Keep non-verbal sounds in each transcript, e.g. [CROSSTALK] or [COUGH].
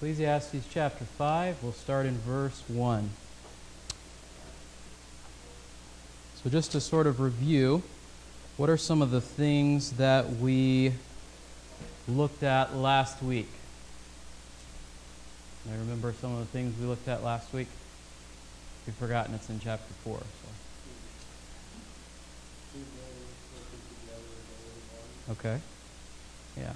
Ecclesiastes chapter 5, we'll start in verse 1. So, just to sort of review, what are some of the things that we looked at last week? I remember some of the things we looked at last week. We've forgotten it's in chapter 4. So. Okay. Yeah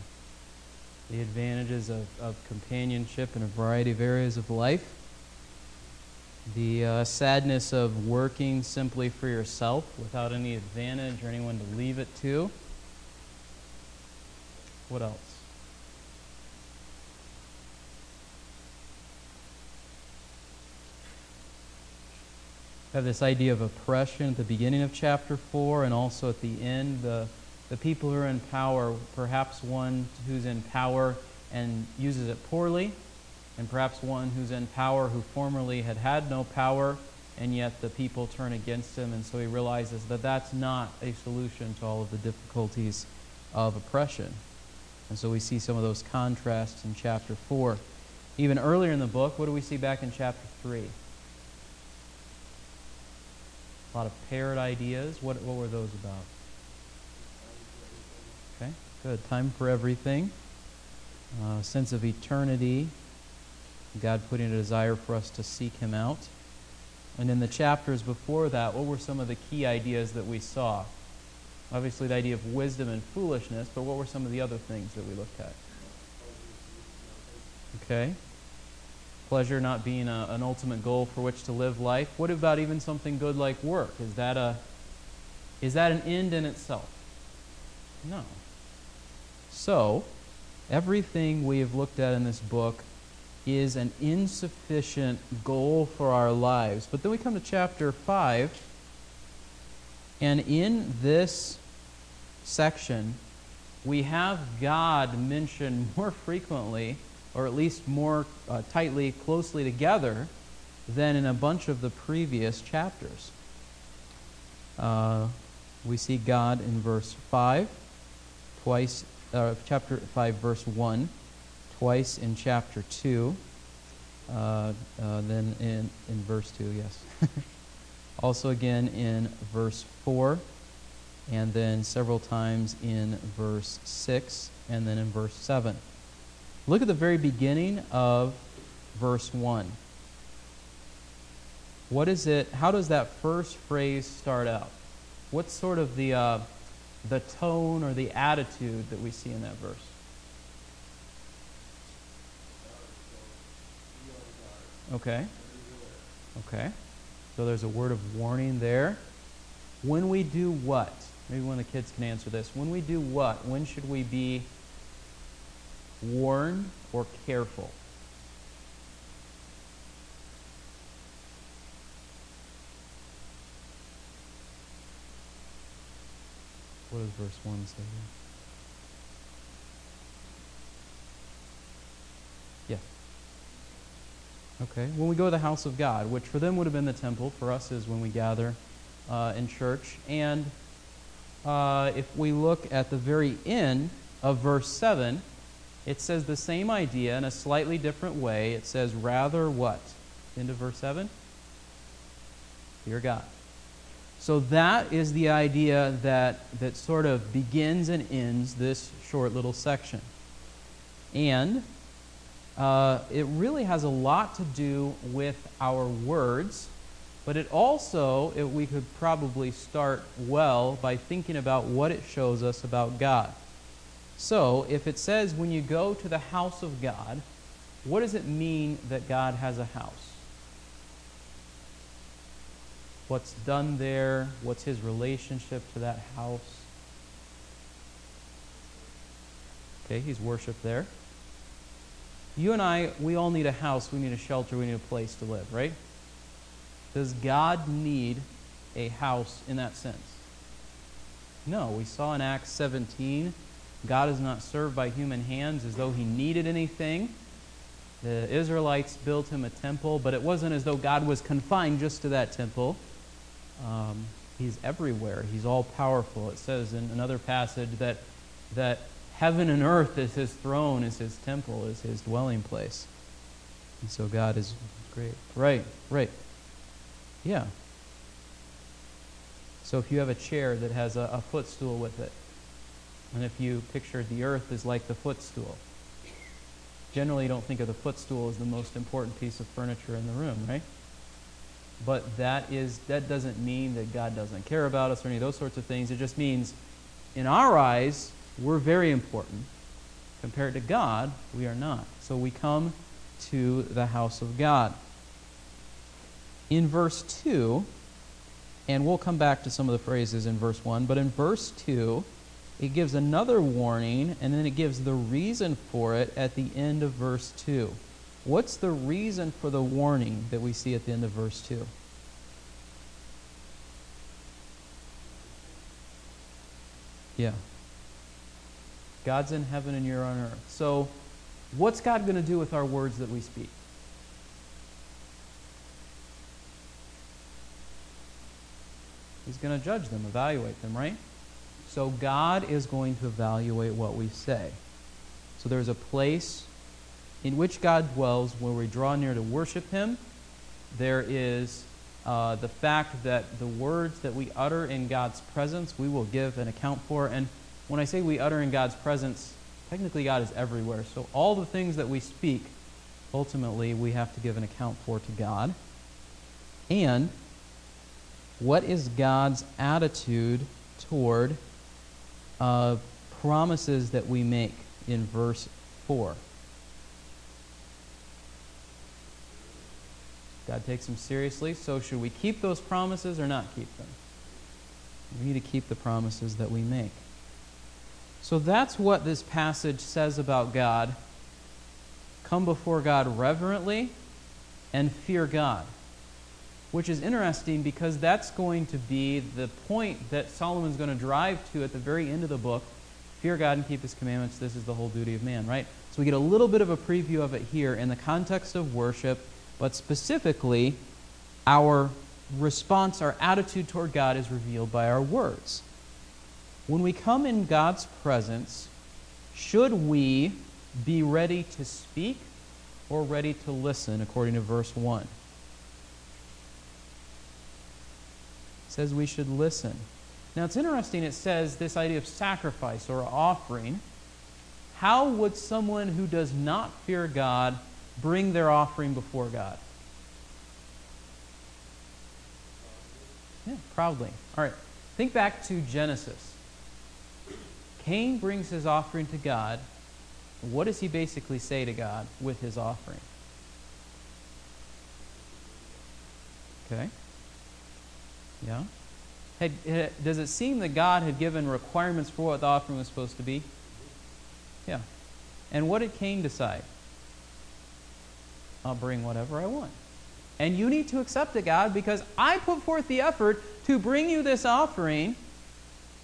the advantages of, of companionship in a variety of areas of life, the uh, sadness of working simply for yourself without any advantage or anyone to leave it to. What else? have this idea of oppression at the beginning of chapter 4 and also at the end, the the people who are in power, perhaps one who's in power and uses it poorly, and perhaps one who's in power who formerly had had no power, and yet the people turn against him, and so he realizes that that's not a solution to all of the difficulties of oppression. And so we see some of those contrasts in chapter 4. Even earlier in the book, what do we see back in chapter 3? A lot of paired ideas. What, what were those about? Good. Time for everything. Uh, sense of eternity. God putting a desire for us to seek Him out. And in the chapters before that, what were some of the key ideas that we saw? Obviously, the idea of wisdom and foolishness, but what were some of the other things that we looked at? Okay. Pleasure not being a, an ultimate goal for which to live life. What about even something good like work? Is that a is that an end in itself? No. So, everything we have looked at in this book is an insufficient goal for our lives. But then we come to chapter 5, and in this section, we have God mentioned [LAUGHS] more frequently, or at least more uh, tightly, closely together, than in a bunch of the previous chapters. Uh, we see God in verse 5, twice uh, chapter 5, verse 1, twice in chapter 2, uh, uh, then in, in verse 2, yes. [LAUGHS] also again in verse 4, and then several times in verse 6, and then in verse 7. Look at the very beginning of verse 1. What is it? How does that first phrase start out? What's sort of the uh, the tone or the attitude that we see in that verse? Okay. Okay. So there's a word of warning there. When we do what? Maybe one of the kids can answer this. When we do what? When should we be warned or careful? What does verse 1 say here? Yeah. Okay. When we go to the house of God, which for them would have been the temple, for us is when we gather uh, in church. And uh, if we look at the very end of verse 7, it says the same idea in a slightly different way. It says, rather what? End of verse 7? Fear God. So that is the idea that, that sort of begins and ends this short little section. And uh, it really has a lot to do with our words, but it also, it, we could probably start well by thinking about what it shows us about God. So, if it says when you go to the house of God, what does it mean that God has a house? What's done there, what's his relationship to that house. Okay, he's worshiped there. You and I, we all need a house, we need a shelter, we need a place to live, right? Does God need a house in that sense? No. We saw in Acts 17, God is not served by human hands as though he needed anything. The Israelites built him a temple, but it wasn't as though God was confined just to that temple. Um, he's everywhere. He's all powerful. It says in another passage that, that heaven and earth is his throne, is his temple, is his dwelling place. And so God is great. Right, right. Yeah. So if you have a chair that has a, a footstool with it, and if you picture the earth as like the footstool, generally you don't think of the footstool as the most important piece of furniture in the room, right? But that is that doesn't mean that God doesn't care about us or any of those sorts of things. It just means in our eyes, we're very important. Compared to God, we are not. So we come to the house of God. In verse 2, and we'll come back to some of the phrases in verse 1, but in verse 2, it gives another warning, and then it gives the reason for it at the end of verse 2. What's the reason for the warning that we see at the end of verse 2? Yeah. God's in heaven and you're on earth. So, what's God going to do with our words that we speak? He's going to judge them, evaluate them, right? So God is going to evaluate what we say. So there's a place in which God dwells where we draw near to worship Him. There is uh, the fact that the words that we utter in God's presence, we will give an account for. And when I say we utter in God's presence, technically God is everywhere. So all the things that we speak, ultimately, we have to give an account for to God. And what is God's attitude toward uh, promises that we make in verse 4? God takes them seriously, so should we keep those promises or not keep them? We need to keep the promises that we make. So that's what this passage says about God. Come before God reverently and fear God which is interesting because that's going to be the point that Solomon's going to drive to at the very end of the book. Fear God and keep his commandments. This is the whole duty of man, right? So we get a little bit of a preview of it here in the context of worship, but specifically, our response, our attitude toward God is revealed by our words. When we come in God's presence, should we be ready to speak or ready to listen, according to verse 1? says we should listen. Now it's interesting, it says this idea of sacrifice or offering. How would someone who does not fear God bring their offering before God? Yeah, proudly. All right. Think back to Genesis. Cain brings his offering to God. What does he basically say to God with his offering? Okay. Yeah? Had, had, does it seem that God had given requirements for what the offering was supposed to be? Yeah. And what did Cain decide? I'll bring whatever I want. And you need to accept it, God, because I put forth the effort to bring you this offering.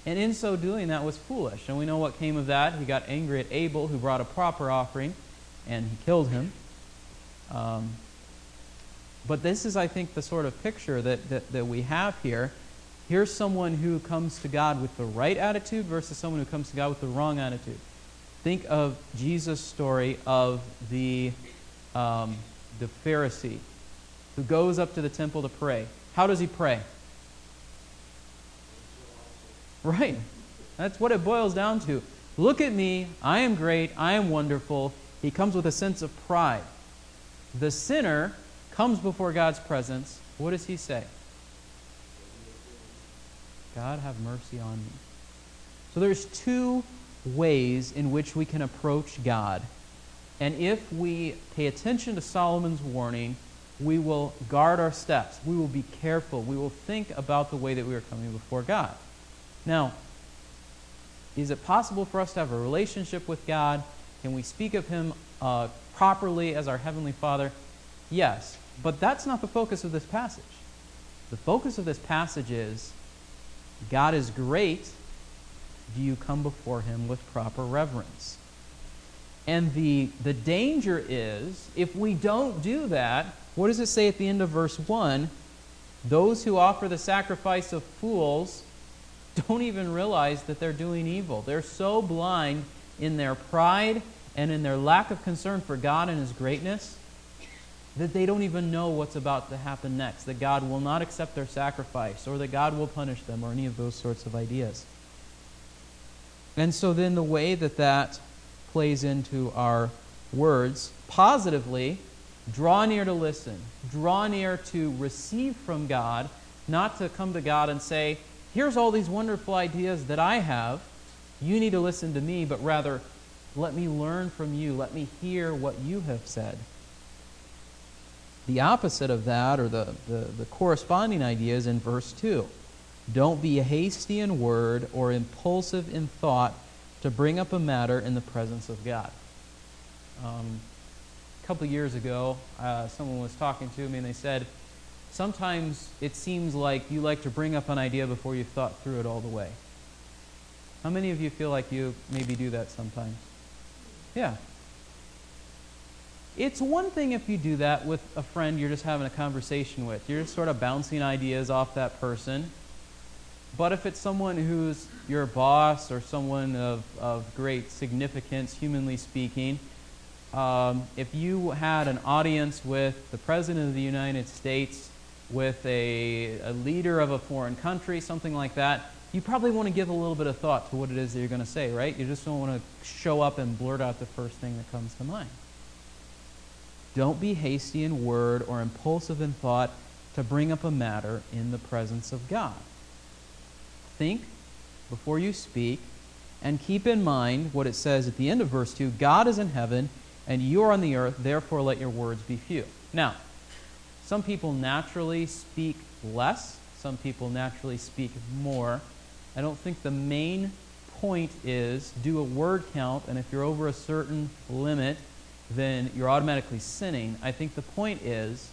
And in so doing, that was foolish. And we know what came of that. He got angry at Abel, who brought a proper offering, and he killed him. Um, but this is, I think, the sort of picture that, that, that we have here. Here's someone who comes to God with the right attitude versus someone who comes to God with the wrong attitude. Think of Jesus' story of the, um, the Pharisee who goes up to the temple to pray. How does he pray? Right. That's what it boils down to. Look at me. I am great. I am wonderful. He comes with a sense of pride. The sinner comes before God's presence, what does he say? God, have mercy on me. So there's two ways in which we can approach God. And if we pay attention to Solomon's warning, we will guard our steps. We will be careful. We will think about the way that we are coming before God. Now, is it possible for us to have a relationship with God? Can we speak of Him uh, properly as our Heavenly Father? Yes. But that's not the focus of this passage. The focus of this passage is God is great. Do you come before him with proper reverence? And the, the danger is, if we don't do that, what does it say at the end of verse 1? Those who offer the sacrifice of fools don't even realize that they're doing evil. They're so blind in their pride and in their lack of concern for God and His greatness that they don't even know what's about to happen next, that God will not accept their sacrifice, or that God will punish them, or any of those sorts of ideas. And so then the way that that plays into our words positively draw near to listen, draw near to receive from God, not to come to God and say, Here's all these wonderful ideas that I have. You need to listen to me, but rather, let me learn from you. Let me hear what you have said. The opposite of that, or the, the, the corresponding idea, is in verse 2. Don't be hasty in word or impulsive in thought to bring up a matter in the presence of God. Um, a couple years ago, uh, someone was talking to me and they said, Sometimes it seems like you like to bring up an idea before you've thought through it all the way. How many of you feel like you maybe do that sometimes? Yeah. It's one thing if you do that with a friend you're just having a conversation with. You're just sort of bouncing ideas off that person. But if it's someone who's your boss or someone of, of great significance, humanly speaking, um, if you had an audience with the President of the United States, with a, a leader of a foreign country, something like that, you probably want to give a little bit of thought to what it is that you're going to say, right? You just don't want to show up and blurt out the first thing that comes to mind. Don't be hasty in word or impulsive in thought to bring up a matter in the presence of God. Think before you speak, and keep in mind what it says at the end of verse 2 God is in heaven, and you are on the earth, therefore let your words be few. Now, some people naturally speak less, some people naturally speak more. I don't think the main point is do a word count, and if you're over a certain limit, then you're automatically sinning. I think the point is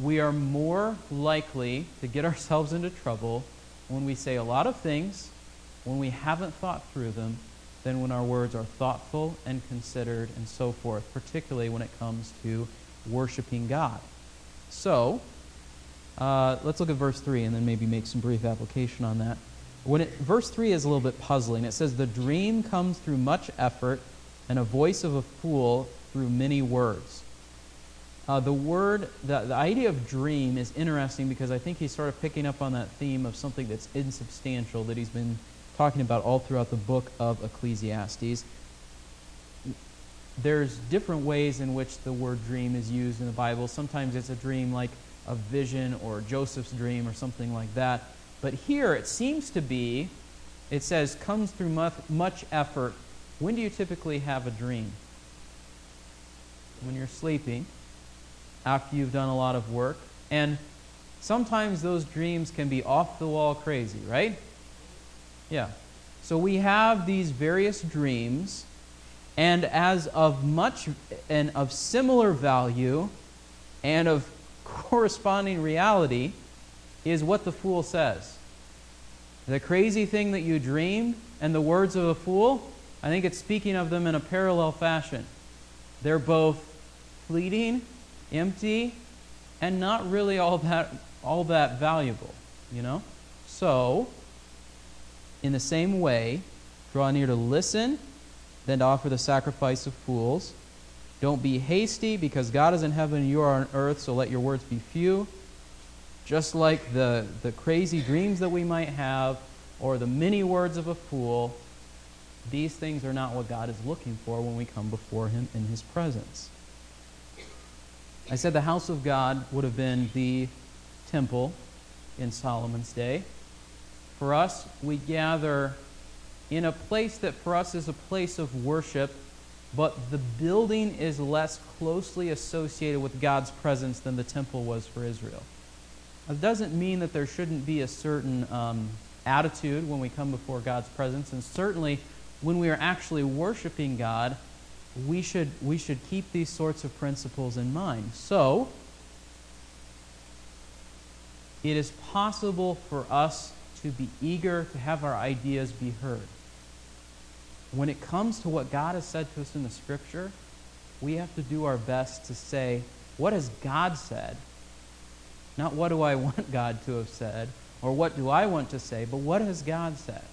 we are more likely to get [LAUGHS] ourselves into trouble when we say a lot of things, when we haven't thought through them, than when our words are thoughtful and considered and so forth, particularly when it comes to worshiping God. So, uh, let's look at verse 3 and then maybe make some brief application on that. When it, verse 3 is a little bit puzzling. It says, The dream comes through much effort, and a voice of a fool through many words. Uh, the word, the, the idea of dream is interesting because I think he's sort of picking up on that theme of something that's insubstantial that he's been talking about all throughout the book of Ecclesiastes there's different ways in which the word dream is used in the Bible. Sometimes it's a dream like a vision or Joseph's dream or something like that. But here it seems to be, it says, comes through much effort. When do you typically have a dream? When you're sleeping, after you've done a lot of work. And sometimes those dreams can be off the wall crazy, right? Yeah. So we have these various dreams and as of much and of similar value and of [LAUGHS] corresponding reality is what the fool says. The crazy thing that you dreamed and the words of a fool, I think it's speaking of them in a parallel fashion. They're both fleeting, empty, and not really all that all that valuable, you know? So, in the same way, draw near to listen than to offer the sacrifice of fools. Don't be hasty, because God is in heaven and you are on earth, so let your words be few. Just like the, the crazy dreams that we might have, or the many words of a fool, these things are not what God is looking for when we come before Him in His presence. I said the house of God would have been the temple in Solomon's day. For us, we gather in a place that for us is a place of worship, but the building is less closely associated with God's presence than the temple was for Israel. It doesn't mean that there shouldn't be a certain um, attitude when we come before God's presence, and certainly when we are actually worshiping God, we should, we should keep these sorts of principles in mind. So, it is possible for us to be eager to have our ideas be heard when it comes to what God has said to us in the Scripture, we have to do our best to say, what has God said? Not what do I [LAUGHS] want God to have said, or what do I want to say, but what has God said?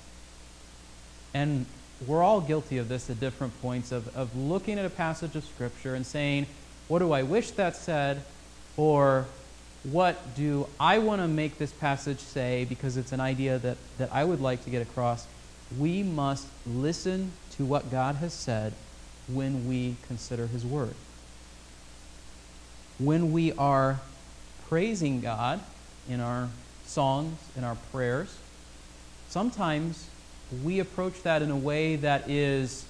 And we're all guilty of this at different points of, of looking at a passage of Scripture and saying, what do I wish that said, or what do I want to make this passage say because it's an idea that, that I would like to get across. We must listen to what God has said when we consider His Word. When we are praising God in our songs, in our prayers, sometimes we approach that in a way that is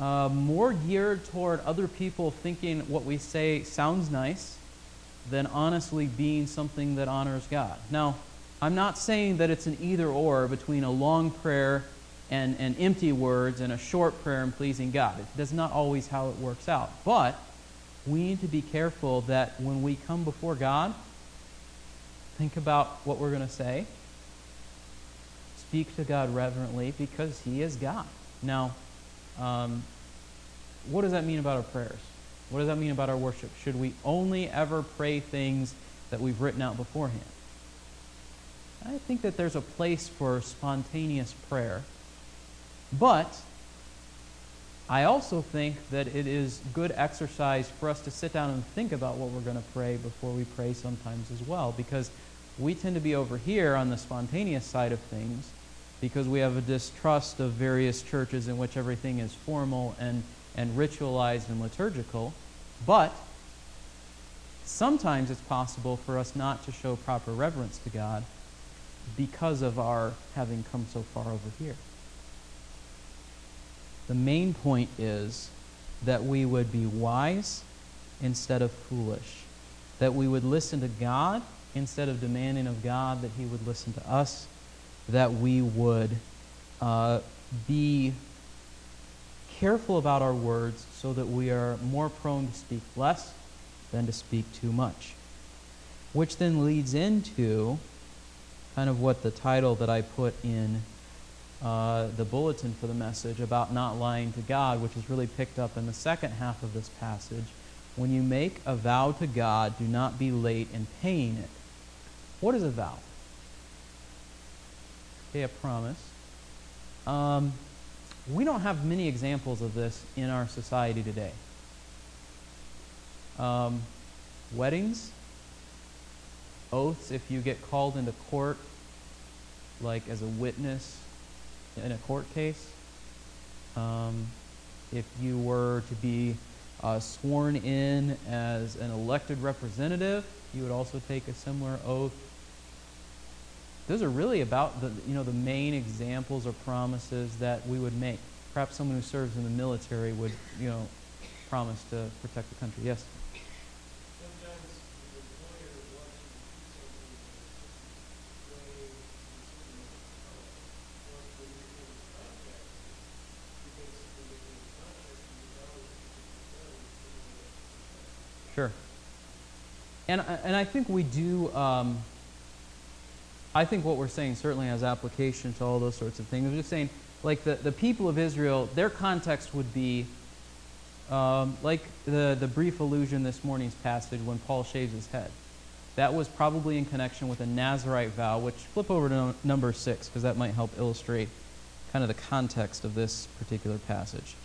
uh, more geared toward other people thinking what we say sounds nice than honestly being something that honors God. Now, I'm not saying that it's an either or between a long prayer and, and empty words and a short prayer and pleasing God. That's not always how it works out. But we need to be careful that when we come before God, think about what we're going to say. Speak to God reverently because He is God. Now, um, what does that mean about our prayers? What does that mean about our worship? Should we only ever pray things that we've written out beforehand? I think that there's a place for spontaneous prayer. But I also think that it is good exercise for us to sit down and think about what we're going to pray before we pray sometimes as well. Because we tend to be over here on the spontaneous side of things because we have a distrust of various churches in which everything is formal and and ritualized and liturgical, but sometimes it's possible for us not to show proper reverence to God because of our having come so far over here. The main point is that we would be wise instead of foolish, that we would listen to God instead of demanding of God that He would listen to us, that we would uh, be careful about our words so that we are more prone to speak less than to speak too much. Which then leads into kind of what the title that I put in uh, the bulletin for the message about not lying to God, which is really picked up in the second half of this passage. When you make a vow to God, do not be late in paying it. What is a vow? A promise. Um, we don't have many examples of this in our society today. Um, weddings, oaths, if you get called into court, like as a witness in a court case, um, if you were to be uh, sworn in as an elected representative, you would also take a similar oath. Those are really about the, you know, the main examples or promises that we would make. Perhaps someone who serves in the military would, you know, promise to protect the country. Yes? Sure. And, and I think we do, um, I think what we're saying certainly has application to all those sorts of things. I'm just saying, like the, the people of Israel, their context would be um, like the, the brief allusion this morning's passage when Paul shaves his head. That was probably in connection with a Nazarite vow, which flip over to no, number six, because that might help illustrate kind of the context of this particular passage.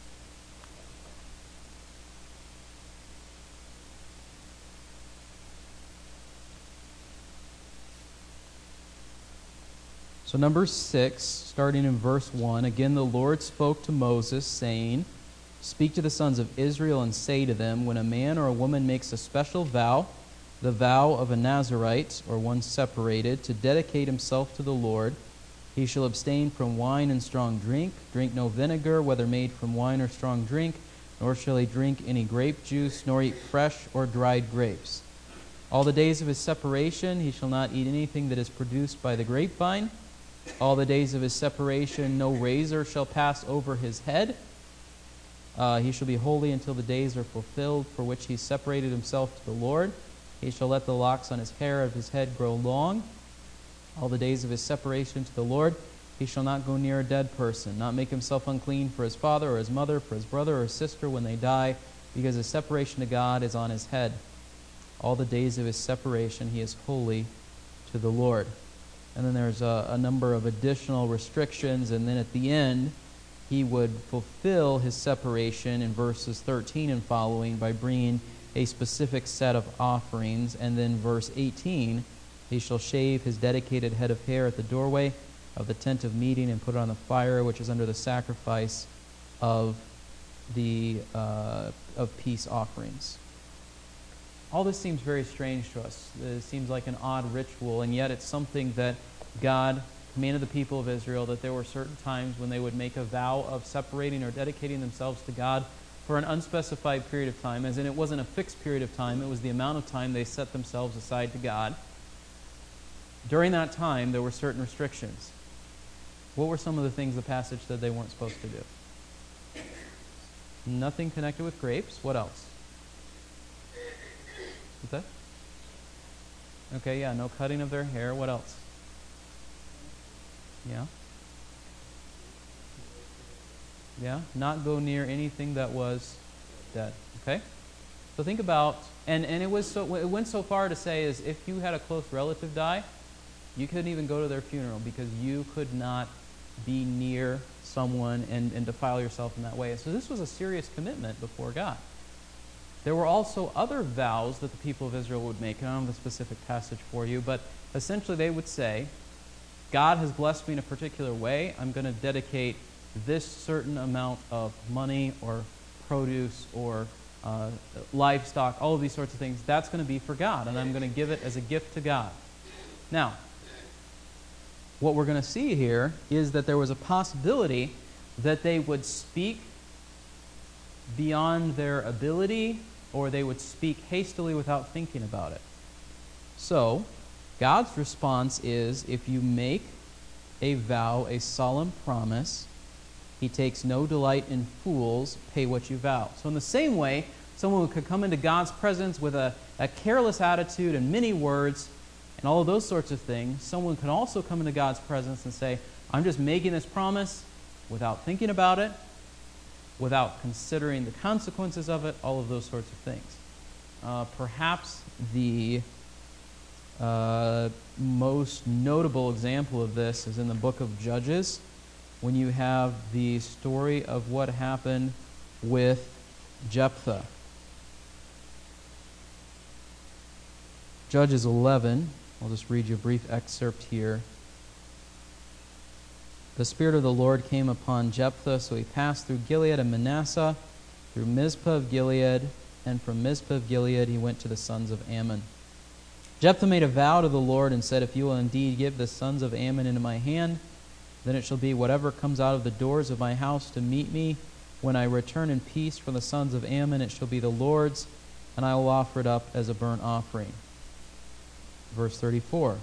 So, number six, starting in verse 1, again the Lord spoke to Moses, saying, Speak to the sons of Israel and say to them, When a man or a woman makes a special vow, the vow of a Nazarite, or one separated, to dedicate himself to the Lord, he shall abstain from wine and strong drink, drink no vinegar, whether made from wine or strong drink, nor shall he drink any grape juice, nor eat fresh or dried grapes. All the days of his separation he shall not eat anything that is produced by the grapevine all the days of his separation, no razor shall pass over his head. Uh, he shall be holy until the days are fulfilled for which he separated himself to the Lord. He shall let the locks on his hair of his head grow long. All the days of his separation to the Lord, he shall not go near a dead person, not make himself unclean for his father or his mother, for his brother or his sister when they die, because his separation to God is on his head. All the days of his separation he is holy to the Lord. And then there's a, a number of additional restrictions. And then at the end, he would fulfill his separation in verses 13 and following by bringing a specific set of offerings. And then verse 18, he shall shave his dedicated head of hair at the doorway of the tent of meeting and put it on the fire, which is under the sacrifice of the uh, of peace offerings. All this seems very strange to us. It seems like an odd ritual, and yet it's something that God commanded the people of Israel that there were certain times when they would make a vow of separating or dedicating themselves to God for an unspecified period of time, as in it wasn't a fixed period of time, it was the amount of time they set themselves aside to God. During that time, there were certain restrictions. What were some of the things the passage said they weren't supposed to do? Nothing connected with grapes. What else? What's that? Okay, yeah, no cutting of their hair. What else? Yeah. Yeah, not go near anything that was dead. Okay? So think about and and it was so it went so far to say is if you had a close relative die, you couldn't even go to their funeral because you could not be near someone and, and defile yourself in that way. So this was a serious commitment before God. There were also other vows that the people of Israel would make, I don't have a specific passage for you, but essentially they would say, God has blessed me in a particular way. I'm going to dedicate this certain amount of money or produce or uh, livestock, all of these sorts of things. That's going to be for God, and I'm going to give it as a gift to God. Now, what we're going to see here is that there was a possibility that they would speak beyond their ability or they would speak hastily without thinking about it. So, God's response is if you make a vow, a solemn promise, he takes no delight in fools, pay what you vow. So, in the same way, someone could come into God's presence with a, a careless attitude and many words and all of those sorts of things, someone could also come into God's presence and say, I'm just making this promise without thinking about it, without considering the consequences of it, all of those sorts of things. Uh, perhaps the uh, most notable example of this is in the book of Judges, when you have the story of what happened with Jephthah. Judges 11, I'll just read you a brief excerpt here. The Spirit of the Lord came upon Jephthah, so he passed through Gilead and Manasseh, through Mizpah of Gilead, and from Mizpah of Gilead he went to the sons of Ammon. Jephthah made a vow to the Lord and said, If you will indeed give the sons of Ammon into my hand, then it shall be whatever comes out of the doors of my house to meet me. When I return in peace from the sons of Ammon, it shall be the Lord's, and I will offer it up as a burnt offering. Verse 34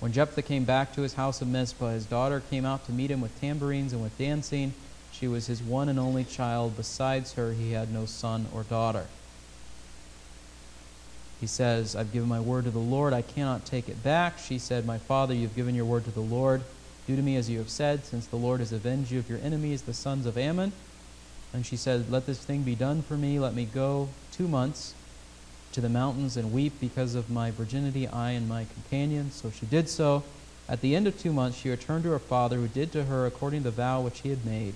When Jephthah came back to his house of Mizpah, his daughter came out to meet him with tambourines and with dancing. She was his one and only child. Besides her, he had no son or daughter. He says, I've given my word to the Lord. I cannot take it back. She said, My father, you've given your word to the Lord. Do to me as you have said, since the Lord has avenged you of your enemies, the sons of Ammon. And she said, Let this thing be done for me. Let me go two months to the mountains and weep because of my virginity, I and my companions. So she did so. At the end of two months, she returned to her father, who did to her according to the vow which he had made.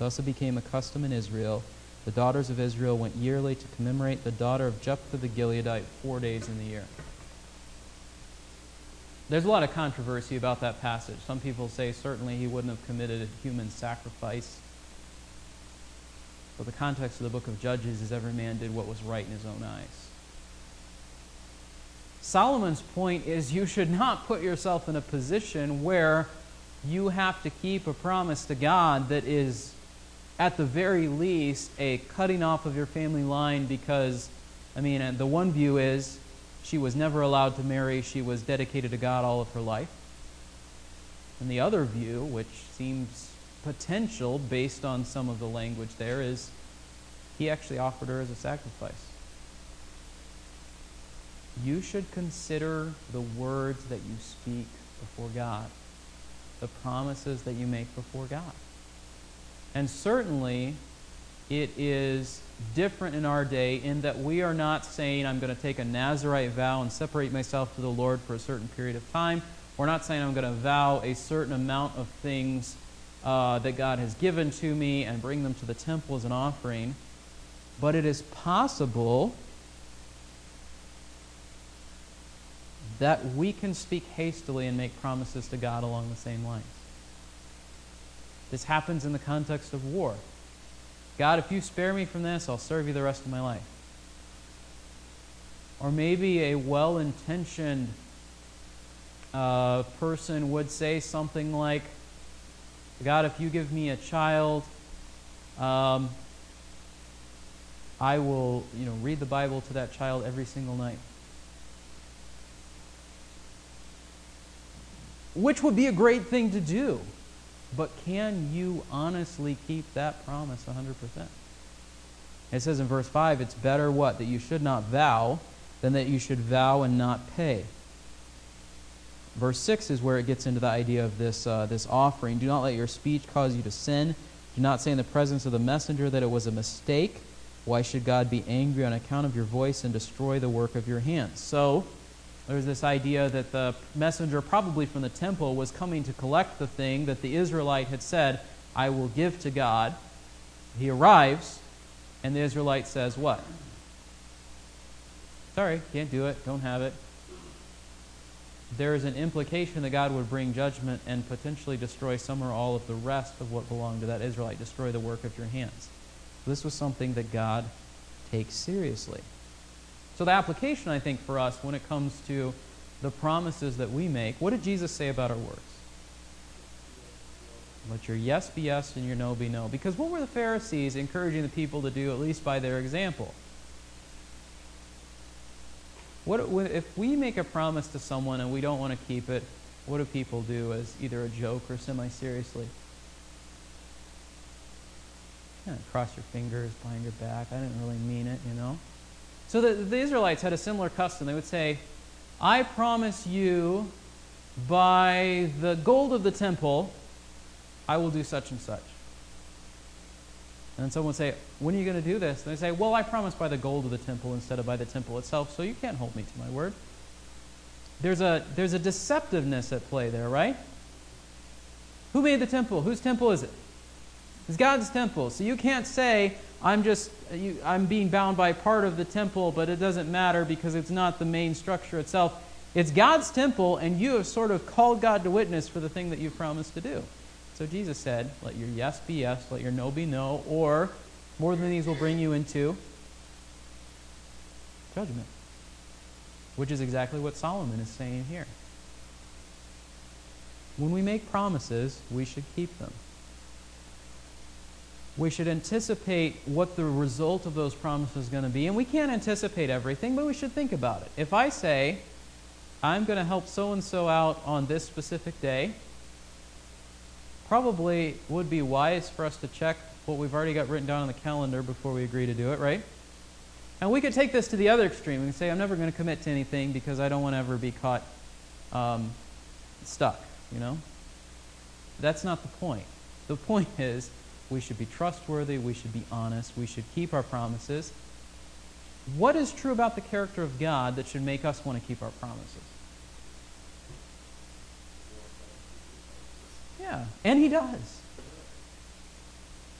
Thus it became a custom in Israel. The daughters of Israel went yearly to commemorate the daughter of Jephthah the Gileadite four days in the year. There's a lot of controversy about that passage. Some people say certainly he wouldn't have committed a human sacrifice. But the context of the book of Judges is every man did what was right in his own eyes. Solomon's point is you should not put yourself in a position where you have to keep a promise to God that is, at the very least, a cutting off of your family line because, I mean, uh, the one view is she was never allowed to marry, she was dedicated to God all of her life. And the other view, which seems potential based on some of the language there, is he actually offered her as a sacrifice you should consider the words that you speak before God, the promises that you make before God. And certainly, it is different in our day in that we are not saying, I'm going to take a Nazarite vow and separate myself to the Lord for a certain period of time. We're not saying I'm going to vow a certain amount of things uh, that God has given to me and bring them to the temple as an offering. But it is possible that we can speak hastily and make promises to God along the same lines. This happens in the context of war. God, if you spare me from this, I'll serve you the rest of my life. Or maybe a well intentioned uh, person would say something like, God, if you give me a child, um, I will, you know, read the Bible to that child every single night. Which would be a great thing to do. But can you honestly keep that promise 100%? It says in verse 5, it's better what? That you should not vow than that you should vow and not pay. Verse 6 is where it gets into the idea of this, uh, this offering. Do not let your speech cause you to sin. Do not say in the presence of the messenger that it was a mistake. Why should God be angry on account of your voice and destroy the work of your hands? So, there's this idea that the messenger, probably from the temple, was coming to collect the thing that the Israelite had said, I will give to God. He arrives, and the Israelite says, What? Sorry, can't do it, don't have it. There is an implication that God would bring judgment and potentially destroy some or all of the rest of what belonged to that Israelite, destroy the work of your hands. This was something that God takes seriously. So, the application, I think, for us when it comes to the promises that we make, what did Jesus say about our words? Let your yes be yes and your no be no. Because what were the Pharisees encouraging the people to do, at least by their example? What, if we make a promise to someone and we don't want to keep it, what do people do as either a joke or semi seriously? Yeah, cross your fingers behind your back. I didn't really mean it, you know? So the, the Israelites had a similar custom. They would say, I promise you by the gold of the temple, I will do such and such. And someone would say, When are you going to do this? And they say, Well, I promise by the gold of the temple instead of by the temple itself, so you can't hold me to my word. There's a, there's a deceptiveness at play there, right? Who made the temple? Whose temple is it? It's God's temple. So you can't say, I'm just you, I'm being bound by part of the temple, but it doesn't matter because it's not the main structure itself. It's God's temple, and you have sort of called God to witness for the thing that you promised to do. So Jesus said, Let your yes be yes, let your no be no, or more than these will bring you into judgment. Which is exactly what Solomon is saying here. When we make promises, we should keep them we should anticipate what the result of those promises is going to be. And we can't anticipate everything, but we should think about it. If I say, I'm going to help so and so out on this specific day, probably would be wise for us to check what we've already got written down on the calendar before we agree to do it, right? And we could take this to the other extreme and say, I'm never going to commit to anything because I don't want to ever be caught um, stuck, you know? That's not the point. The point is, we should be trustworthy. We should be honest. We should keep our promises. What is true about the character of God that should make us want to keep our promises? Yeah, and He does.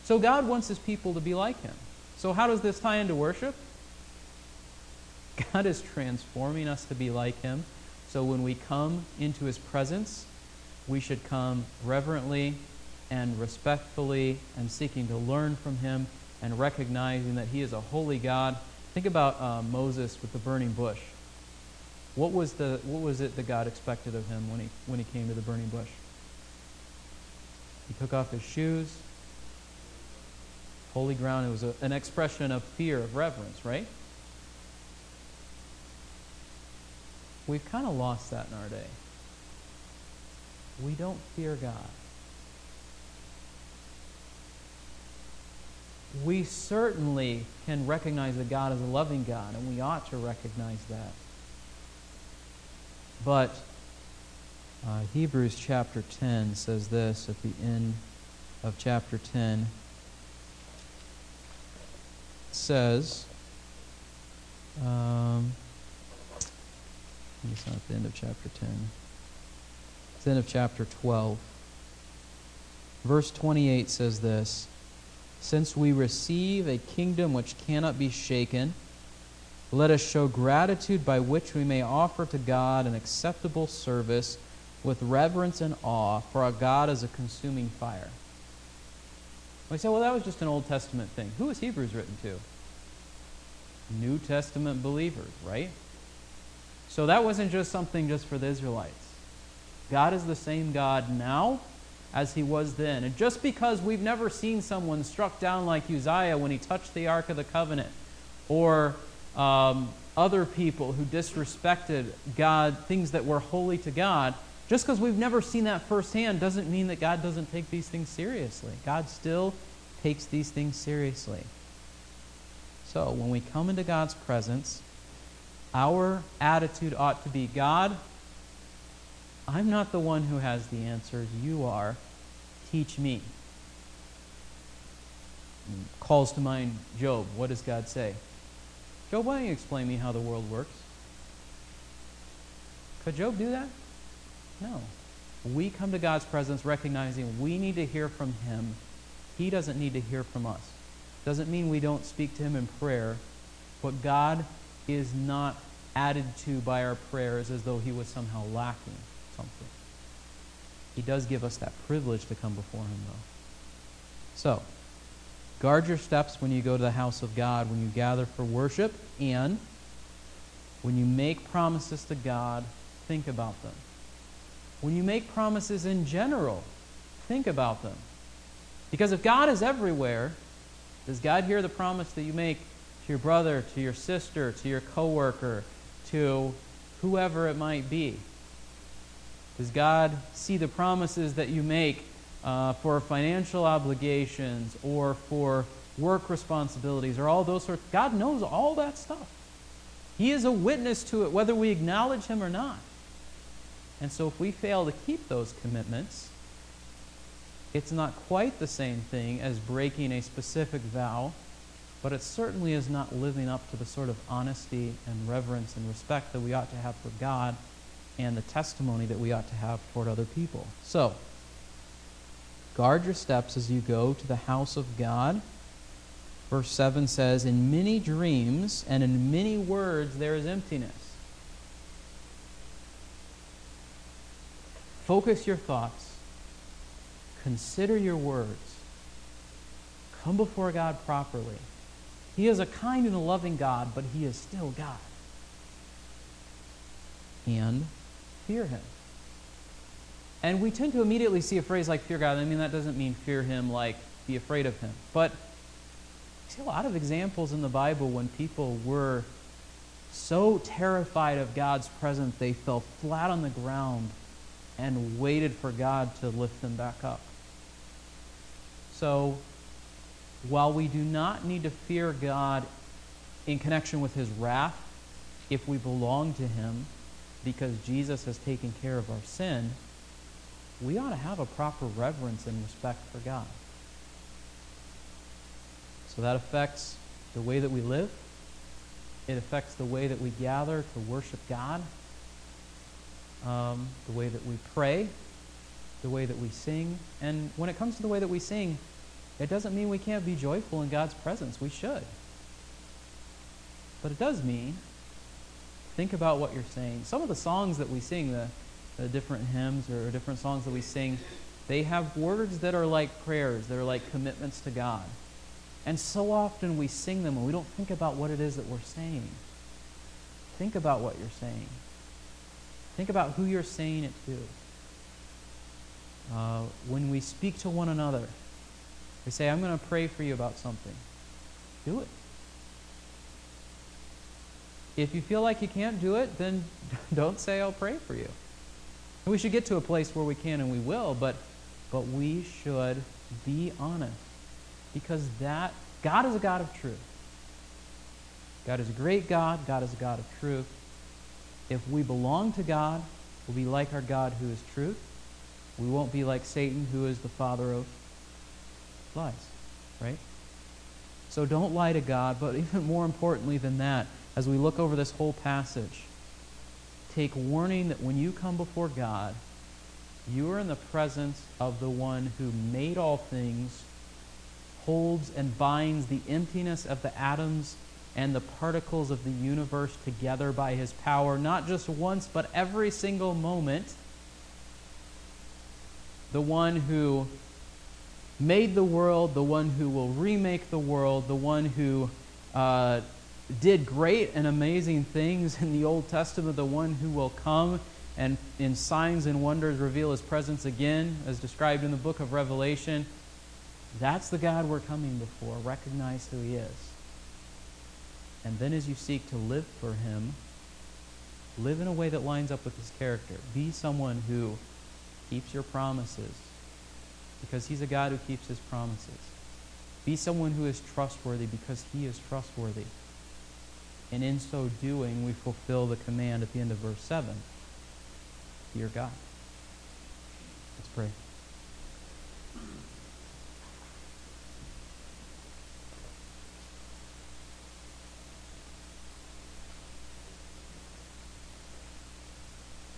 So God wants His people to be like Him. So, how does this tie into worship? God is transforming us to be like Him. So, when we come into His presence, we should come reverently and respectfully and seeking to learn from him and recognizing that he is a holy God. Think about uh, Moses with the burning bush. What was, the, what was it that God expected of him when he, when he came to the burning bush? He took off his shoes. Holy ground. It was a, an expression of fear, of reverence, right? We've kind of lost that in our day. We don't fear God. We certainly can recognize that God is a loving God, and we ought to recognize that. But uh, Hebrews chapter 10 says this at the end of chapter 10. Says, um, it's not the end of chapter 10. It's the end of chapter 12. Verse 28 says this Since we receive a kingdom which cannot be shaken, let us show gratitude by which we may offer to God an acceptable service with reverence and awe, for our God is a consuming fire. We say, well, that was just an Old Testament thing. Who is Hebrews written to? New Testament believers, right? So that wasn't just something just for the Israelites. God is the same God now as he was then. And just because we've never seen someone struck down like Uzziah when he touched the Ark of the Covenant, or um, other people who disrespected God, things that were holy to God, just because we've never seen that firsthand doesn't mean that God doesn't take these things seriously. God still takes these things seriously. So when we come into God's presence, our attitude ought to be God, I'm not the one who has the answers. You are. Teach me. Calls to mind Job. What does God say? Job, why don't you explain me how the world works? Could Job do that? No. We come to God's presence recognizing we need to hear from Him. He doesn't need to hear from us. Doesn't mean we don't speak to Him in prayer, but God is not added to by our prayers as though He was somehow lacking something. He does give us that privilege to come before Him, though. So, guard your steps when you go to the house of God, when you gather for worship, and when you make promises to God, think about them. When you make promises in general, think about them. Because if God is everywhere, does God hear the promise that you make to your brother, to your sister, to your coworker, to whoever it might be? Does God see the promises that you make uh, for financial obligations or for work responsibilities or all those sorts? God knows all that stuff. He is a witness to it, whether we acknowledge Him or not. And so if we fail to keep those commitments, it's not quite the same thing as breaking a specific vow, but it certainly is not living up to the sort of honesty and reverence and respect that we ought to have for God and the testimony that we ought to have toward other people. So, guard your steps as you go to the house of God. Verse 7 says, In many dreams and in many words there is emptiness. Focus your thoughts. Consider your words. Come before God properly. He is a kind and a loving God, but He is still God. And fear Him. And we tend to immediately see a phrase like fear God. I mean, that doesn't mean fear Him like be afraid of Him. But we see a lot of examples in the Bible when people were so terrified of God's presence they fell flat on the ground and waited for God to lift them back up. So, while we do not need to fear God in connection with his wrath, if we belong to him because Jesus has taken care of our sin, we ought to have a proper reverence and respect for God. So that affects the way that we live. It affects the way that we gather to worship God um, the way that we pray, the way that we sing. And when it comes to the way that we sing, it doesn't mean we can't be joyful in God's presence. We should. But it does mean think about what you're saying. Some of the songs that we sing, the, the different hymns or different songs that we sing, they have words that are like prayers, they're like commitments to God. And so often we sing them and we don't think about what it is that we're saying. Think about what you're saying. Think about who you're saying it to. Uh, when we speak to one another, we say, I'm going to pray for you about something. Do it. If you feel like you can't do it, then [LAUGHS] don't say, I'll pray for you. We should get to a place where we can and we will, but, but we should be honest. Because that, God is a God of truth. God is a great God. God is a God of truth. If we belong to God, we'll be like our God who is truth. We won't be like Satan who is the father of lies, right? So don't lie to God, but [LAUGHS] even more importantly than that, as we look over this whole passage, take warning that when you come before God, You are in the presence of the one who made all things, holds and binds the emptiness of the atoms and the particles of the universe together by his power, not just once, but every single moment. The one who made the world, the one who will remake the world, the one who uh, did great and amazing things in the Old Testament, the one who will come and in signs and wonders reveal his presence again, as described in the book of Revelation. That's the God we're coming before. Recognize who he is. And then, as you seek to live for him, live in a way that lines up with his character. Be someone who keeps your promises, because he's a God who keeps his promises. Be someone who is trustworthy, because he is trustworthy. And in so doing, we fulfill the command at the end of verse 7 Fear God. Let's pray.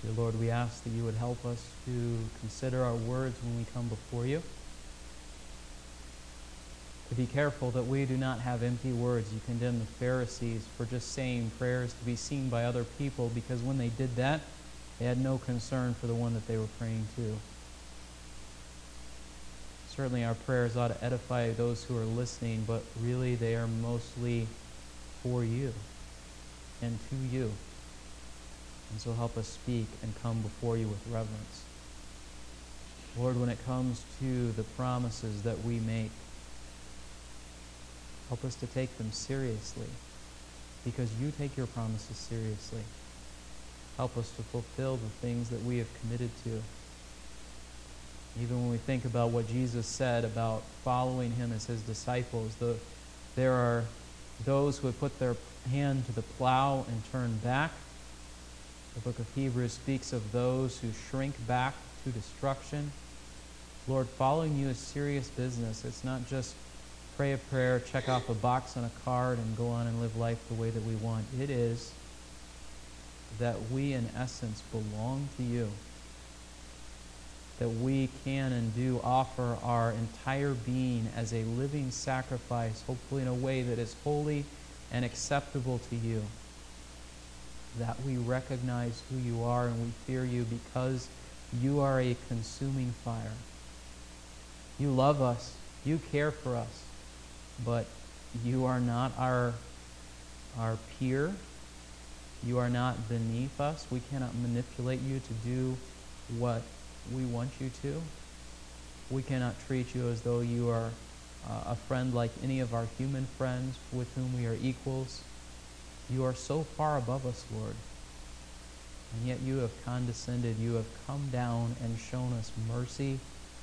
Dear Lord, we ask that you would help us to consider our words when we come before you. To be careful that we do not have empty words. You condemn the Pharisees for just saying prayers to be seen by other people because when they did that, they had no concern for the one that they were praying to. Certainly, our prayers ought to edify those who are listening, but really they are mostly for you and to you. And so help us speak and come before you with reverence. Lord, when it comes to the promises that we make, help us to take them seriously because you take your promises seriously. Help us to fulfill the things that we have committed to. Even when we think about what Jesus said about following him as his disciples, the, there are those who have put their hand to the plow and turn back. The book of Hebrews speaks of those who shrink back to destruction. Lord, following you is serious business. It's not just pray a prayer, check off a box on a card, and go on and live life the way that we want. It is that we, in essence, belong to you. That we can and do offer our entire being as a living sacrifice, hopefully in a way that is holy and acceptable to you. That we recognize who you are and we fear you because you are a consuming fire. You love us, you care for us, but you are not our, our peer. You are not beneath us. We cannot manipulate you to do what we want you to. We cannot treat you as though you are uh, a friend like any of our human friends with whom we are equals. You are so far above us, Lord. And yet you have condescended. You have come down and shown us mercy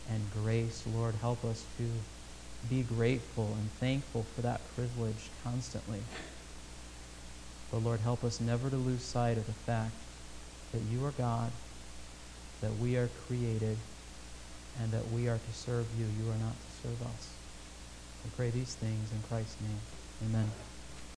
and grace. Lord, help us to be grateful and thankful for that privilege constantly. But Lord, help us never to lose sight of the fact that you are God, that we are created, and that we are to serve you. You are not to serve us. I pray these things in Christ's name. Amen.